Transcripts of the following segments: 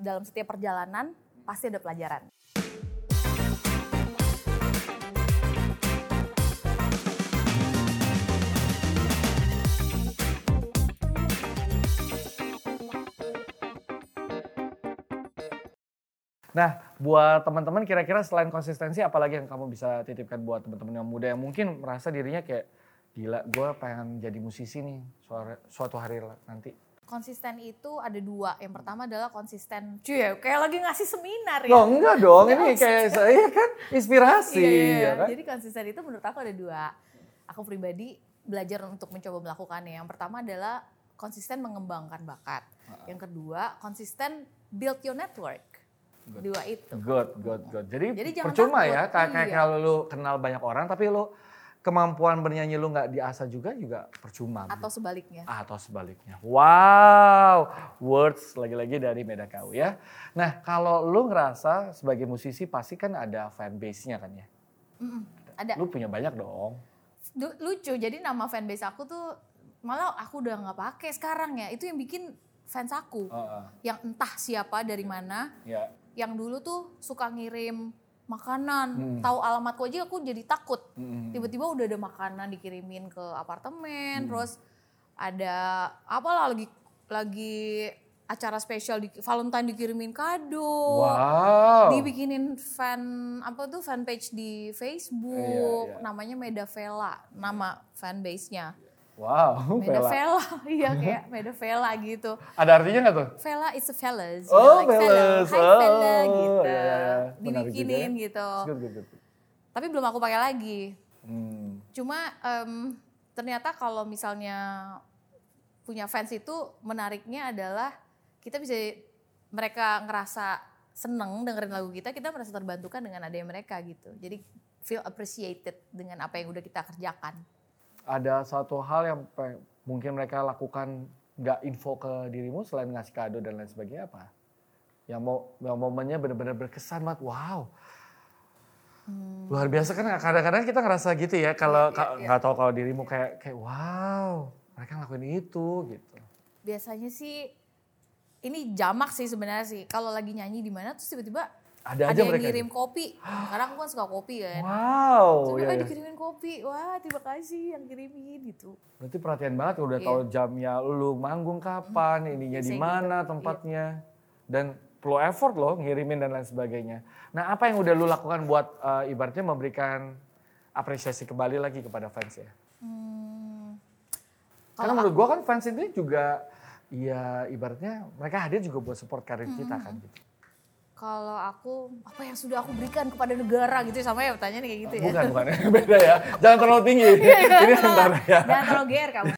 dalam setiap perjalanan pasti ada pelajaran. Nah, buat teman-teman kira-kira selain konsistensi apalagi yang kamu bisa titipkan buat teman-teman yang muda yang mungkin merasa dirinya kayak gila gue pengen jadi musisi nih suatu hari nanti. Konsisten itu ada dua. Yang pertama adalah konsisten, cuy ya, kayak lagi ngasih seminar ya. Loh enggak dong, ini kayak saya kan inspirasi Iya, iya, ya iya. kan? Jadi konsisten itu menurut aku ada dua. Aku pribadi belajar untuk mencoba melakukannya. Yang pertama adalah konsisten mengembangkan bakat. Yang kedua, konsisten build your network. Good. Dua itu. Good, good, good. Jadi, Jadi jangan percuma takut. ya kayak, kayak Iya. kalau lu kenal banyak orang tapi lu kemampuan bernyanyi lu nggak diasah juga juga percuma. Atau sebaliknya. Ah, atau sebaliknya. Wow, words lagi-lagi dari Medakau ya. Nah, kalau lu ngerasa sebagai musisi pasti kan ada fanbase-nya kan ya. Mm-mm, ada. Lu punya banyak dong. Du- lucu jadi nama fanbase aku tuh malah aku udah nggak pakai sekarang ya itu yang bikin fans aku Heeh. yang entah siapa dari mana ya. yang dulu tuh suka ngirim makanan Hmm. tahu alamatku aja aku jadi takut Mm-mm. tiba-tiba udah ada makanan dikirimin ke apartemen Hmm. terus ada apalah lagi lagi acara spesial di Valentine dikirimin kado Wow. dibikinin fan apa tuh fanpage di Facebook Iya, iya. namanya Medavela nama fanbase-nya Wow, Bella. Medavela iya kayak Medavela gitu Ada artinya nggak tuh? Vela is a fellas Oh, like fella. fellas. Hi Oh, fella gitu iya, iya. Menarik dibikinin juga gitu Good, good, good. tapi belum aku pakai lagi Hmm. cuma em, ternyata kalau misalnya punya fans itu menariknya adalah kita bisa mereka ngerasa seneng dengerin lagu kita kita merasa terbantukan dengan adanya mereka gitu jadi feel appreciated dengan apa yang udah kita kerjakan Ada satu hal yang mungkin mereka lakukan nggak info ke dirimu selain ngasih kado dan lain sebagainya apa? Yang mau yang momennya benar-benar berkesan banget. Wow. Luar biasa kan kadang-kadang kita ngerasa gitu ya kalau Iya, ka- iya, nggak tahu kalau dirimu kayak kayak wow mereka ngelakuin itu gitu. biasanya sih ini jamak sih sebenarnya sih kalau lagi nyanyi di mana terus tiba-tiba Ada ada, aja yang mereka. ngirim kopi karena aku kan suka kopi kan Wow. Terus ya, mereka ya. dikirimin kopi wah terima kasih yang kirimin gitu Berarti perhatian banget udah Iya. tahu jamnya lu manggung kapan, ininya di biasanya mana gitu. tempatnya. Dan perlu effort loh ngirimin dan lain sebagainya. Nah, apa yang udah lu lakukan buat eh, ibaratnya memberikan apresiasi kembali lagi kepada fans ya? Hmm, Karena menurut gua kan fans itu juga ya ibaratnya mereka hadir juga buat support karir kita kan gitu. Kalau aku apa yang sudah aku berikan kepada negara gitu ya, sama ya pertanyaannya kayak gitu ya. Bukan, bukan. Beda ya. Jangan terlalu tinggi. Ini sebentar ya. Jangan terlalu GR kamu.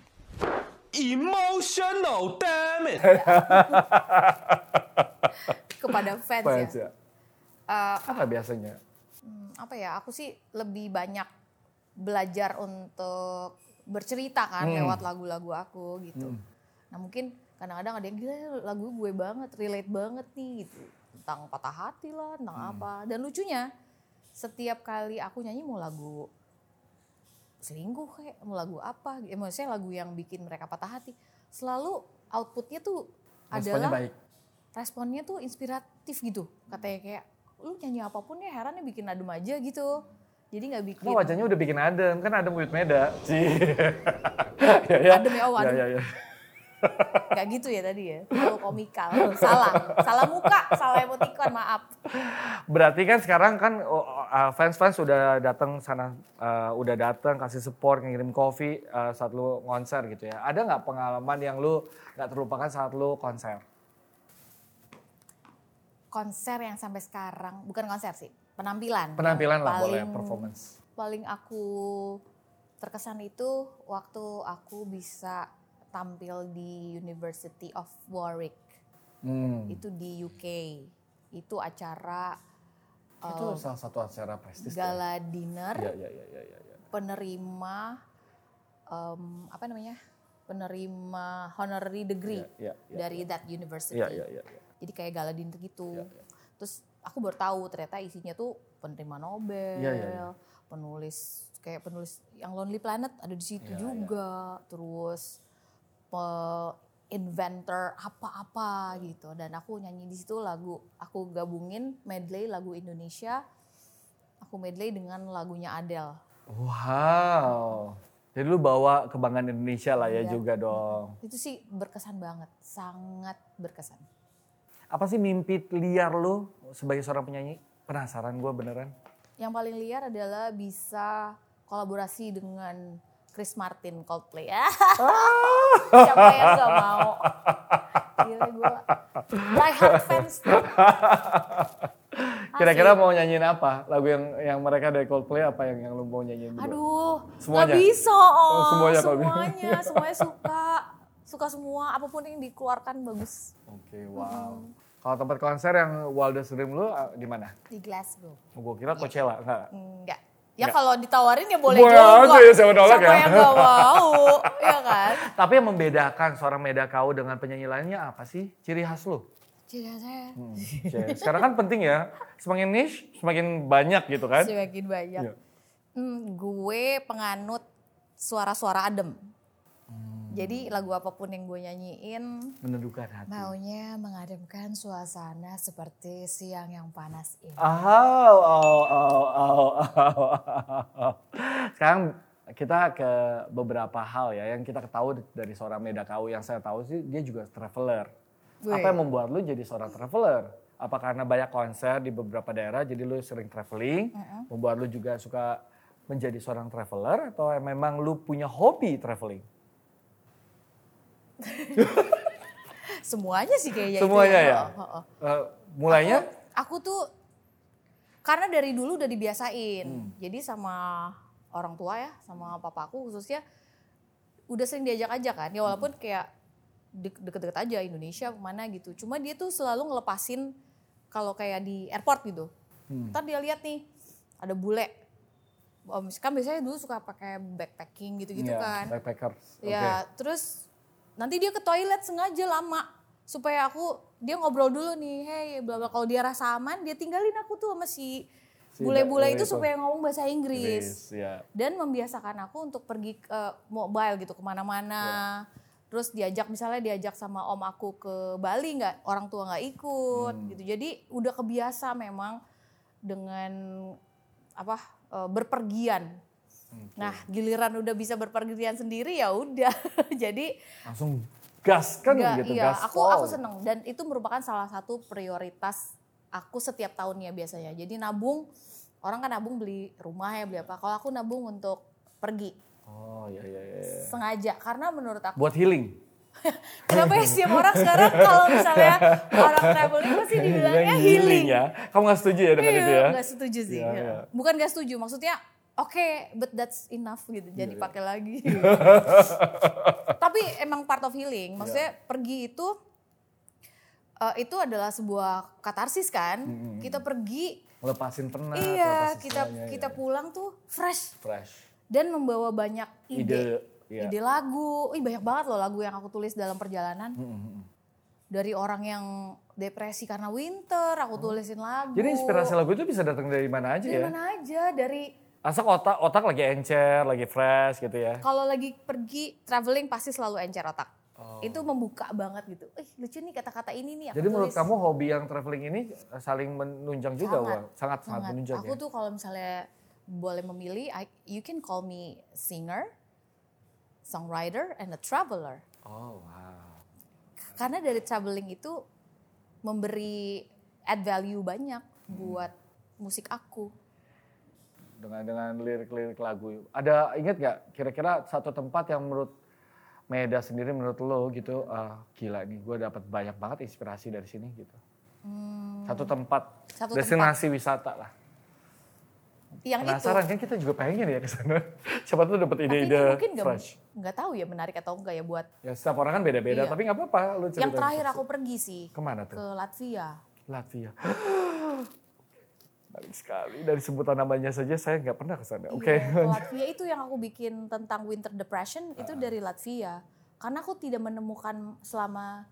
Emotional, damn it! Kepada fans, Fans ya. ya. Eh, Apa biasanya? hmm, apa ya? Aku sih lebih banyak belajar untuk bercerita kan Hmm. lewat lagu-lagu aku gitu. Hmm. Nah mungkin kadang-kadang ada yang gila lagu gue banget, relate banget nih gitu. Tentang patah hati lah, tentang Hmm. apa. Dan lucunya setiap kali aku nyanyi mau lagu selingkuh kayak mau lagu apa, eh, maksudnya lagu yang bikin mereka patah hati, selalu outputnya tuh Responnya adalah baik. responnya tuh inspiratif gitu katanya kayak lu nyanyi apa pun ya herannya bikin adem aja gitu jadi nggak bikin Karena wajahnya udah bikin adem, kan adem with meda. Sih. ya, ya. Adem ya, oh, adem. Ya, ya, ya. Nggak gitu ya tadi ya terlalu komikal salah salah muka salah emoticon maaf Berarti kan sekarang kan fans-fans sudah datang sana, uh, udah datang kasih support, ngirim kopi uh, saat lu konser gitu ya. Ada nggak pengalaman yang lu nggak terlupakan saat lu konser? konser yang sampai sekarang bukan konser sih penampilan Penampilan Yang lah boleh, paling- performance. paling aku terkesan itu waktu aku bisa tampil di University of Warwick Hmm. itu di UK itu acara Itu eh, salah satu acara prestis. ya? gala dinner Iya, iya, iya, iya. Ya, penerima em, apa namanya penerima honorary degree Iya, iya, dari that university Iya, iya, iya. iya. jadi kayak gala dinner gitu Iya, iya. terus aku baru tahu ternyata isinya tuh penerima Nobel Iya, iya, iya. penulis kayak penulis yang Lonely Planet ada di situ iya. juga terus pe- inventor apa-apa gitu dan aku nyanyi di situ lagu aku gabungin medley lagu Indonesia aku medley dengan lagunya Adele Wow. Jadi lu bawa kebanggaan Indonesia lah ya Iya. juga dong. itu sih berkesan banget sangat berkesan Apa sih mimpi liar lu sebagai seorang penyanyi? Penasaran gue beneran. yang paling liar adalah bisa kolaborasi dengan Chris Martin Coldplay ya siapa yang gak mau gila gue die hard fans Kira-kira mau nyanyiin apa? Lagu yang yang mereka dari Coldplay apa yang yang lu mau nyanyiin dulu? Aduh, Semuanya? nggak bisa. Oh, Oh, semuanya semuanya, semuanya suka, suka semua. Apa pun yang dikeluarkan bagus Oke, wow. Kalau tempat konser yang wildest dream lu ah, di mana? di Glasgow. Gue kira Coachella, enggak. Enggak. Ya Nggak. kalau ditawarin ya boleh Boleh juga. aja ya, siapa nolak ya. yang nggak mau, ya kan? Tapi yang membedakan seorang Meda Kau dengan penyanyi lainnya apa sih? Ciri khas lu? Ciri khasnya Hmm, oke. Sekarang kan penting ya, semakin niche, semakin banyak gitu kan? semakin banyak. Iya. Hmm, gue penganut suara-suara adem. Jadi lagu apa pun yang gue nyanyiin Menundukkan hati. maunya mengademkan suasana seperti siang yang panas ini. Oh, oh, oh, oh, oh. Sekarang kita ke beberapa hal ya yang kita ketahui dari seorang Meda Kau yang saya tahu sih dia juga traveler. Wih. Apa yang membuat lu jadi seorang traveler? Apa karena banyak konser di beberapa daerah jadi lu sering traveling, membuat lu juga suka menjadi seorang traveler atau memang lu punya hobi traveling? Semuanya sih kayaknya Semuanya itu ya? Oh, oh, oh. Eh, mulainya Aku, aku tuh karena dari dulu udah dibiasain. Hmm. Jadi sama orang tua ya, sama papaku khususnya udah sering diajak aja kan. Ya walaupun kayak de- deket-deket aja Indonesia mana gitu. Cuma dia tuh selalu ngelepasin kalau kayak di airport gitu. Hmm. Ntar dia lihat nih ada bule. Om, kan biasanya dulu suka pakai backpacking gitu-gitu Iya, kan. backpackers. Ya, terus nanti dia ke toilet sengaja lama supaya aku dia ngobrol dulu nih, hey bla bla kalau dia rasa aman dia tinggalin aku tuh sama si bule-bule bule itu itu. supaya ngomong bahasa Inggris Inggris, ya. dan membiasakan aku untuk pergi ke mobile gitu ke mana-mana. Terus diajak misalnya diajak sama om aku ke Bali nggak orang tua nggak ikut Hmm. gitu. Jadi udah kebiasa memang dengan apa eh, berpergian. Oke. Nah giliran udah bisa berpergian sendiri ya udah. Jadi langsung gas kan gitu, iya, gas aku aku seneng dan itu merupakan salah satu prioritas aku setiap tahunnya biasanya. Jadi nabung orang kan nabung beli rumah ya beli apa. Kalau aku nabung untuk pergi Oh iya iya iya. sengaja karena menurut aku Buat healing. kenapa ya setiap orang sekarang kalau misalnya orang traveling pasti dibilangnya Bilang healing. ya. Kamu gak setuju ya dengan Iya, itu ya? nggak setuju sih. Iya, ya. iya. Bukan gak setuju, maksudnya oke, but that's enough gitu. Iya, Jadi pakai lagi. Tapi emang part of healing. Maksudnya Iya. pergi itu eh, itu adalah sebuah katarsis kan. Mm-mm. Kita pergi, Ngelepasin penat, iya, kita semuanya, kita iya. pulang tuh fresh fresh. dan membawa banyak ide. Ide, iya. Ide lagu, ih banyak banget loh lagu yang aku tulis dalam perjalanan. Mm-mm. Dari orang yang depresi karena winter, aku tulisin lagu. Jadi inspirasi lagu itu bisa datang dari mana aja dari ya? mana aja, dari Asal otak otak lagi encer, lagi fresh gitu ya. kalau lagi pergi traveling pasti selalu encer otak. Oh. Itu membuka banget gitu. Eh lucu nih kata-kata ini nih Jadi menurut tulis. kamu hobi yang traveling ini eh, saling menunjang juga, Sangat, Wak? Sangat sangat Sangat. menunjang Aku ya. tuh kalau misalnya boleh memilih, I- you can call me singer, songwriter, and a traveler. Oh wow. Karena dari traveling itu memberi add value banyak buat musik aku. Dengan dengan lirik-lirik lagu. Ada inget gak kira-kira satu tempat yang menurut Meda sendiri menurut lo gitu, ah, gila nih gue dapat banyak banget inspirasi dari sini gitu. Hmm, Satu tempat, Satu destinasi wisata lah. yang Penasaran itu. kan kita juga pengen ya ke sana. Siapa tuh dapat ide-ide fresh. nggak tahu ya menarik atau enggak ya buat. Ya setiap orang kan beda-beda, Iya. tapi nggak apa-apa lu cerita. Yang terakhir aku pergi sih Ke mana tuh? ke Latvia. Latvia. Sekali. Dari sebutan namanya saja saya nggak pernah ke sana. Oke. Iya, ke Latvia itu yang aku bikin tentang winter depression Ah. itu dari Latvia. Karena aku tidak menemukan selama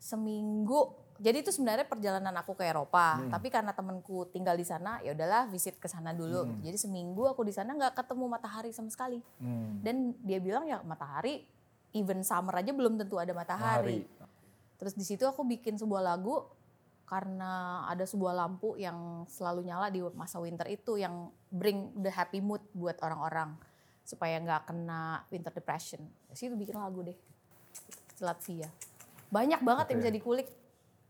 seminggu. Jadi itu sebenarnya perjalanan aku ke Eropa. Hmm. Tapi karena temenku tinggal di sana, ya udahlah visit ke sana dulu. Hmm. Jadi seminggu aku di sana nggak ketemu matahari sama sekali. Hmm. Dan dia bilang ya matahari even summer aja belum tentu ada matahari. Terus di situ aku bikin sebuah lagu karena ada sebuah lampu yang selalu nyala di masa winter itu yang bring the happy mood buat orang-orang supaya nggak kena winter depression. Di situ bikin lagu deh. Latvia. Banyak banget yang Oke. bisa dikulik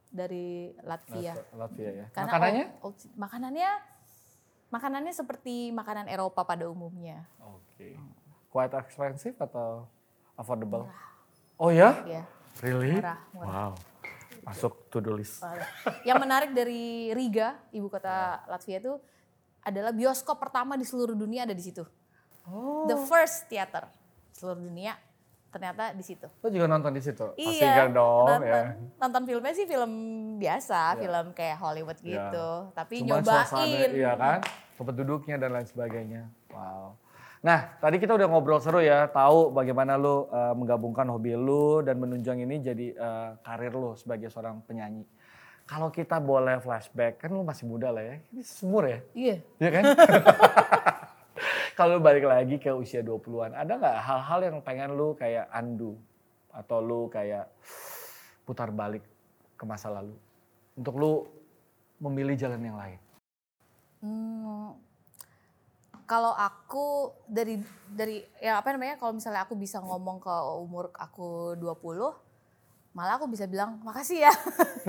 dari Latvia. Latvia ya. Karena Makanannya? old- old- makanannya makanannya seperti makanan Eropa pada umumnya. Oke. Quite expensive atau affordable? Murah. Oh ya? Ya, Really? murah, murah. Wow. Masuk to do list. Parah. Yang menarik dari Riga, ibu kota Latvia itu adalah bioskop pertama di seluruh dunia ada di situ. Oh. The first theater seluruh dunia ternyata di situ. Lo juga nonton di situ? Pasti Iya, kan dong nonton, ya. nonton filmnya sih film biasa, Iya. film kayak Hollywood Iya. gitu. Tapi Cuman suasana, nyobain. iya kan? Tempat duduknya dan lain sebagainya. Wow. Nah, tadi kita udah ngobrol seru ya, tahu bagaimana lu uh, menggabungkan hobi lu dan menunjang ini jadi uh, karir lu sebagai seorang penyanyi. Kalau kita boleh flashback, kan lu masih muda lah ya, ini semur ya, Iya. iya kan? Kalau balik lagi ke usia 20-an, ada nggak hal-hal yang pengen lu kayak undo? Atau lu kayak putar balik ke masa lalu? Untuk lu memilih jalan yang lain? Hmm, kalau aku dari dari ya apa namanya kalau misalnya aku bisa ngomong ke umur aku 20 malah aku bisa bilang makasih ya.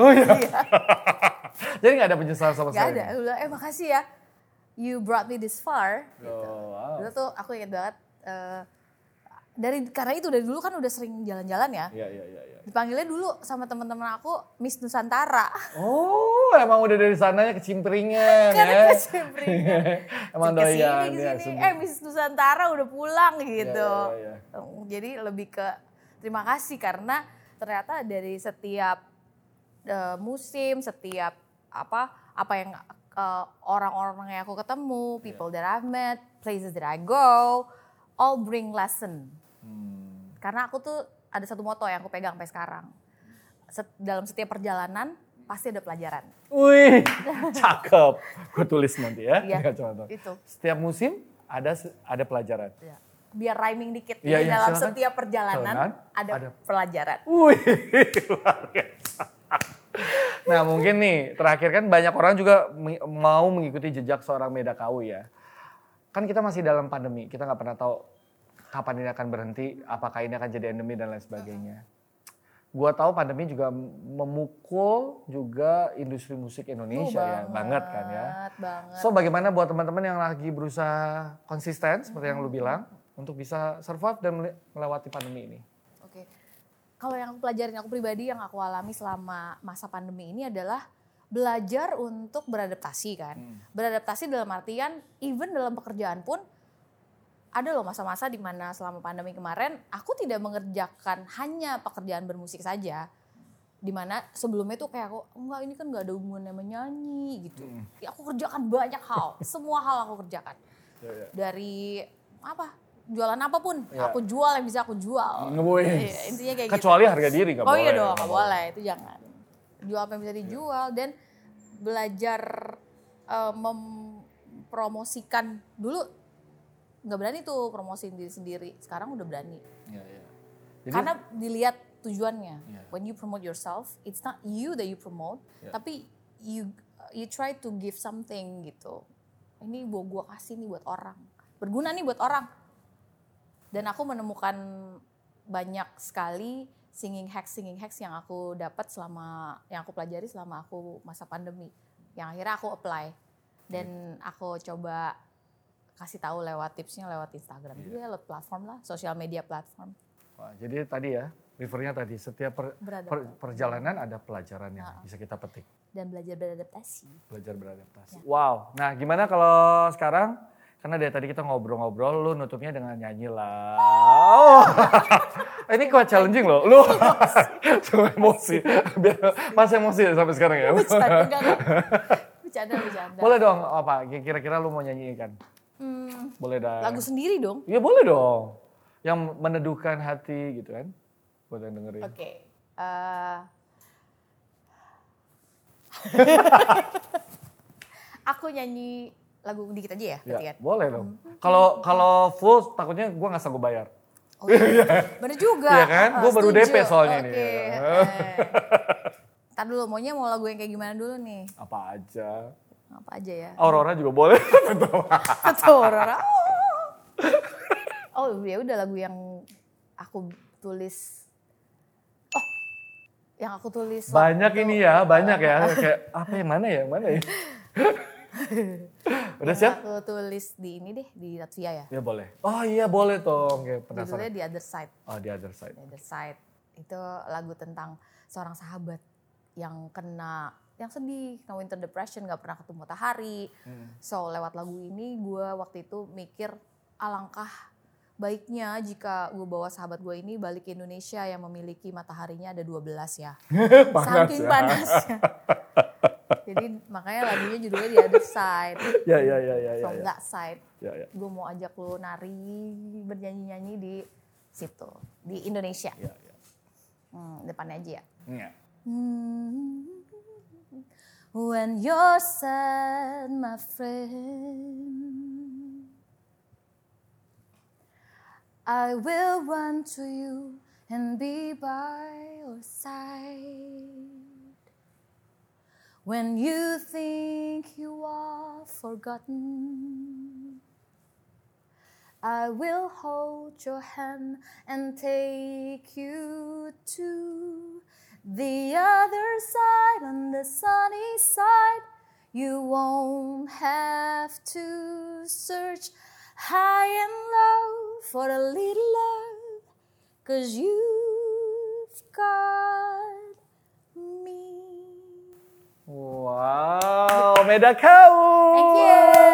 Oh iya. Jadi nggak ada penyesalan sama Gak sekali? ada. Aku bilang, eh makasih ya. You brought me this far. Oh, wow. Dulu tuh aku ingat banget eh, dari karena itu dari dulu kan udah sering jalan-jalan ya. Iya, iya, iya. iya. Dipanggilnya dulu sama teman-teman aku Miss Nusantara. Oh, emang udah dari sananya kecimpringan Karena ya. kecimpringan. emang doyan ke sini. ya. Eh. Miss Nusantara udah pulang gitu. iya, iya. Jadi lebih ke terima kasih karena ternyata dari setiap eh, musim, setiap apa apa yang eh, orang-orang yang aku ketemu, Iya. people that I've met, places that I go, all bring lesson. Hmm. Karena aku tuh ada satu moto yang aku pegang sampai sekarang. Set- dalam setiap perjalanan pasti ada pelajaran. Wih, cakep. Gue tulis nanti ya. Iya. Itu. Setiap musim ada ada pelajaran. Ya. Biar rhyming dikit. Iya, iya, dalam silakan. setiap perjalanan ada, ada- pelajaran. Wih, luar biasa. Nah mungkin nih terakhir kan banyak orang juga mau mengikuti jejak seorang Meda ya. Kan kita masih dalam pandemi, kita nggak pernah tahu kapan ini akan berhenti, apakah ini akan jadi endemi dan lain sebagainya. Gua tahu pandemi juga memukul juga industri musik Indonesia Oh, ya, banget kan ya. Banget, banget. So bagaimana buat teman-teman yang lagi berusaha konsisten seperti yang lu bilang untuk bisa survive dan mele- melewati pandemi ini? Oke. Kalau yang aku pelajarin aku pribadi yang aku alami selama masa pandemi ini adalah belajar untuk beradaptasi kan. Hmm. Beradaptasi dalam artian even dalam pekerjaan pun ada loh masa-masa di mana selama pandemi kemarin aku tidak mengerjakan hanya pekerjaan bermusik saja. Di mana sebelumnya tuh kayak aku enggak ini kan nggak ada hubungannya menyanyi gitu. Hmm. Ya, aku kerjakan banyak hal, semua hal aku kerjakan. Ya, ya. Dari apa? Jualan apa pun, Ya. aku jual yang bisa aku jual. Wih. Iya, intinya kayak gitu. Kecuali harga diri nggak Oh boleh. iya dong, nggak boleh itu jangan. Jual apa yang bisa dijual dan belajar eh, mempromosikan dulu nggak berani tuh promosiin diri sendiri. Sekarang udah berani. Iya, iya. Jadi, Karena dilihat tujuannya. Iya. When you promote yourself, it's not you that you promote, Iya. tapi you you try to give something gitu. Ini gua gua kasih nih buat orang. Berguna nih buat orang. Dan aku menemukan banyak sekali singing hacks singing hacks yang aku dapat selama yang aku pelajari selama aku masa pandemi. Yang akhirnya aku apply dan aku coba kasih tahu lewat tipsnya lewat Instagram Iya. juga lewat platform lah, sosial media platform. Wah, jadi tadi ya, refernya tadi setiap per- per- perjalanan ada pelajaran yang Ah. bisa kita petik, dan belajar beradaptasi. belajar beradaptasi. Ya. Wow. Nah, gimana kalau sekarang karena dari tadi kita ngobrol-ngobrol, lu nutupnya dengan nyanyi lah. Oh. Ini kuat challenging loh. Lu Cuma emosi. Biar masih emosi sampai sekarang ya. Bercanda, bercanda. Boleh dong apa? Kira-kira lu mau nyanyikan? Hmm, Boleh dah. lagu sendiri dong. Iya boleh dong. Yang meneduhkan hati gitu kan. Buat yang dengerin. Oke. eh, aku nyanyi lagu dikit aja ya, Ya, kan? boleh dong. Kalau kalau full takutnya gua nggak sanggup bayar. Oh iya, bener juga. Iya kan? Ah, Gua baru. DP soalnya nih. Oke. Ya. eh. Ntar dulu, maunya mau lagu yang kayak gimana dulu nih? Apa aja. Apa aja ya? Aurora juga boleh. Betul, Rora. Oh, ya udah lagu yang aku tulis. Oh, yang aku tulis. banyak ini itu. ya, banyak ya. Kayak apa yang mana ya, yang mana ya. Udah siap? Aku tulis di ini deh, di Latvia ya. Ya boleh. Oh iya boleh dong. Kayak Judulnya penasaran. The Other Side. Oh the other side. The Other Side. Itu lagu tentang seorang sahabat yang kena yang sedih, kena winter depression, gak pernah ketemu matahari. Hmm. So lewat lagu ini gue waktu itu mikir alangkah baiknya jika gue bawa sahabat gue ini balik ke Indonesia yang memiliki mataharinya ada 12 ya. Panas Saking ya. panasnya. Jadi makanya lagunya judulnya The Other Side. Ya ya ya ya ya. From ya. that side. Ya, ya. Gue mau ajak lu nari, bernyanyi-nyanyi di situ. Di Indonesia. Ya, ya. Hmm, depannya aja ya. Ya. Hmm. When you're sad, my friend, I will run to you and be by your side. When you think you are forgotten, I will hold your hand and take you to the other side, on the sunny side. You won't have to search high and low for a little love, cause you've got me. Wow, medakau. Thank you.